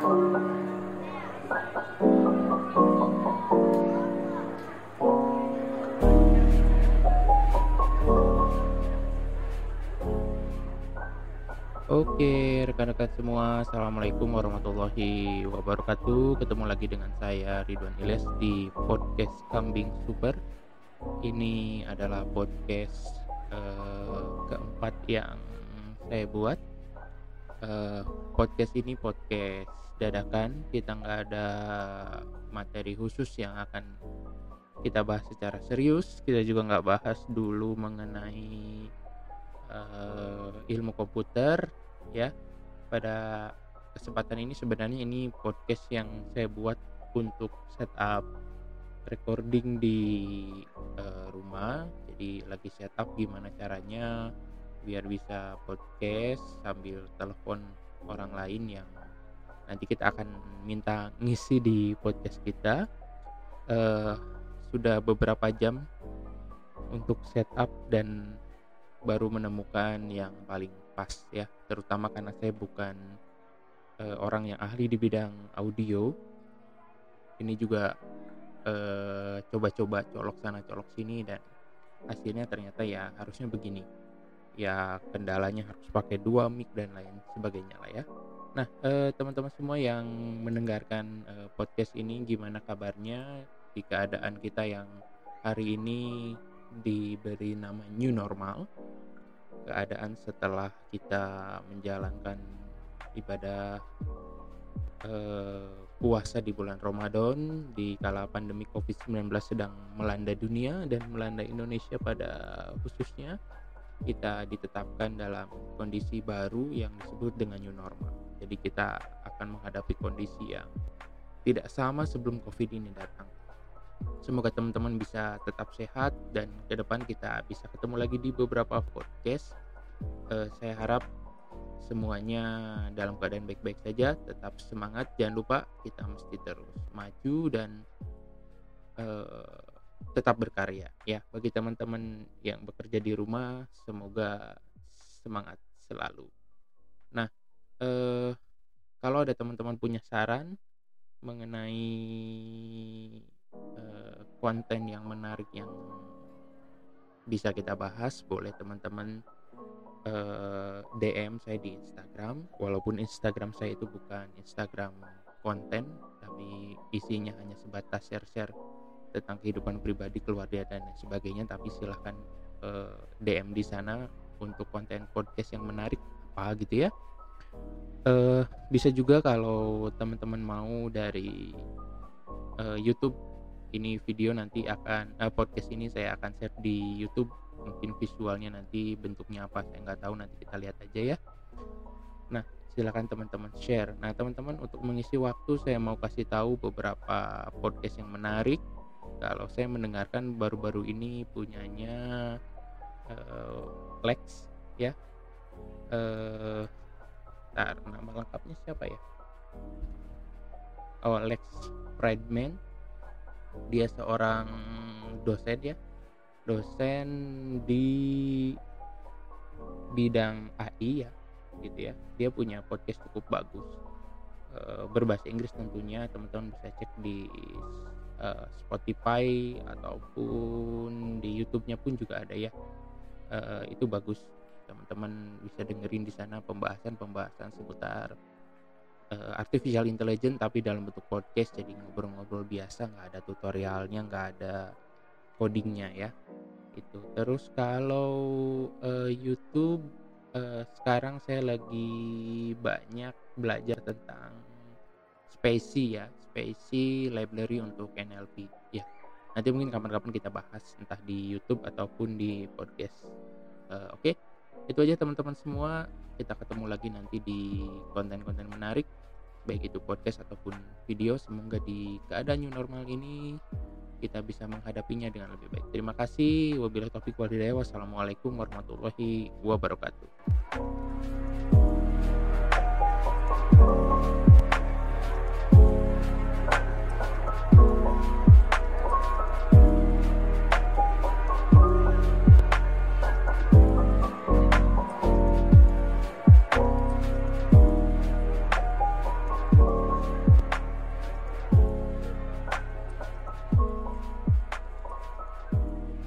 Oke, rekan-rekan semua, Assalamualaikum warahmatullahi wabarakatuh. Ketemu lagi dengan saya, Ridwan Iles, di podcast Kambing Super. Ini adalah podcast uh, keempat yang saya buat Uh, podcast ini podcast dadakan, kita nggak ada materi khusus yang akan kita bahas secara serius. Kita juga nggak bahas dulu mengenai uh, ilmu komputer ya. Pada kesempatan ini sebenarnya ini podcast yang saya buat untuk setup recording di uh, rumah. Jadi lagi setup gimana caranya biar bisa podcast sambil telepon orang lain yang nanti kita akan minta ngisi di podcast kita. Uh, sudah beberapa jam untuk setup dan baru menemukan yang paling pas ya. Terutama karena saya bukan uh, orang yang ahli di bidang audio. Ini juga coba coba-coba colok sana colok sini dan hasilnya ternyata ya harusnya begini ya kendalanya harus pakai dua mic dan lain sebagainya lah ya. Nah teman-teman semua yang mendengarkan uh, podcast ini gimana kabarnya? Di keadaan kita yang hari ini diberi nama new normal. Keadaan setelah kita menjalankan ibadah eh, puasa di bulan Ramadan di kala pandemi Covid-19 sedang melanda dunia dan melanda Indonesia pada khususnya kita ditetapkan dalam kondisi baru yang disebut dengan new normal. Jadi kita akan menghadapi kondisi yang tidak sama sebelum Covid ini datang. Semoga teman-teman bisa tetap sehat dan ke depan kita bisa ketemu lagi di beberapa podcast. Uh, saya harap semuanya dalam keadaan baik-baik saja, tetap semangat, jangan lupa kita mesti terus maju dan uh, tetap berkarya ya. Bagi teman-teman yang bekerja di rumah, semoga semangat selalu. Nah, uh, kalau ada teman-teman punya saran mengenai uh, konten yang menarik yang bisa kita bahas boleh teman-teman uh, DM saya di Instagram walaupun Instagram saya itu bukan Instagram konten tapi isinya hanya sebatas share-share tentang kehidupan pribadi keluarga dan sebagainya tapi silahkan uh, DM di sana untuk konten podcast yang menarik apa gitu ya. Uh, bisa juga kalau teman-teman mau dari uh, YouTube ini video nanti akan uh, podcast ini saya akan share di YouTube. Mungkin visualnya nanti bentuknya apa saya nggak tahu nanti kita lihat aja ya. Nah silakan teman-teman share. Nah teman-teman untuk mengisi waktu saya mau kasih tahu beberapa podcast yang menarik kalau saya mendengarkan baru-baru ini punyanya uh, Lex ya. Uh, tar nama lengkapnya siapa ya? Oh Lex Friedman. Dia seorang dosen ya. Dosen di bidang AI ya gitu ya. Dia punya podcast cukup bagus. E, berbahasa Inggris tentunya. Teman-teman bisa cek di e, Spotify ataupun di YouTube-nya pun juga ada ya. E, itu bagus. Teman-teman bisa dengerin di sana pembahasan-pembahasan seputar uh, artificial intelligence tapi dalam bentuk podcast. Jadi ngobrol-ngobrol biasa nggak ada tutorialnya nggak ada codingnya ya. Itu terus kalau YouTube sekarang saya lagi banyak belajar tentang spacey ya spacey library untuk NLP ya nanti mungkin kapan-kapan kita bahas entah di YouTube ataupun di podcast. Uh, oke okay? itu aja teman-teman semua. Kita ketemu lagi nanti di konten-konten menarik baik itu podcast ataupun video. Semoga di keadaan new normal ini kita bisa menghadapinya dengan lebih baik. Terima kasih. Wabillahi taufiq walhidayah wassalamualaikum warahmatullahi wabarakatuh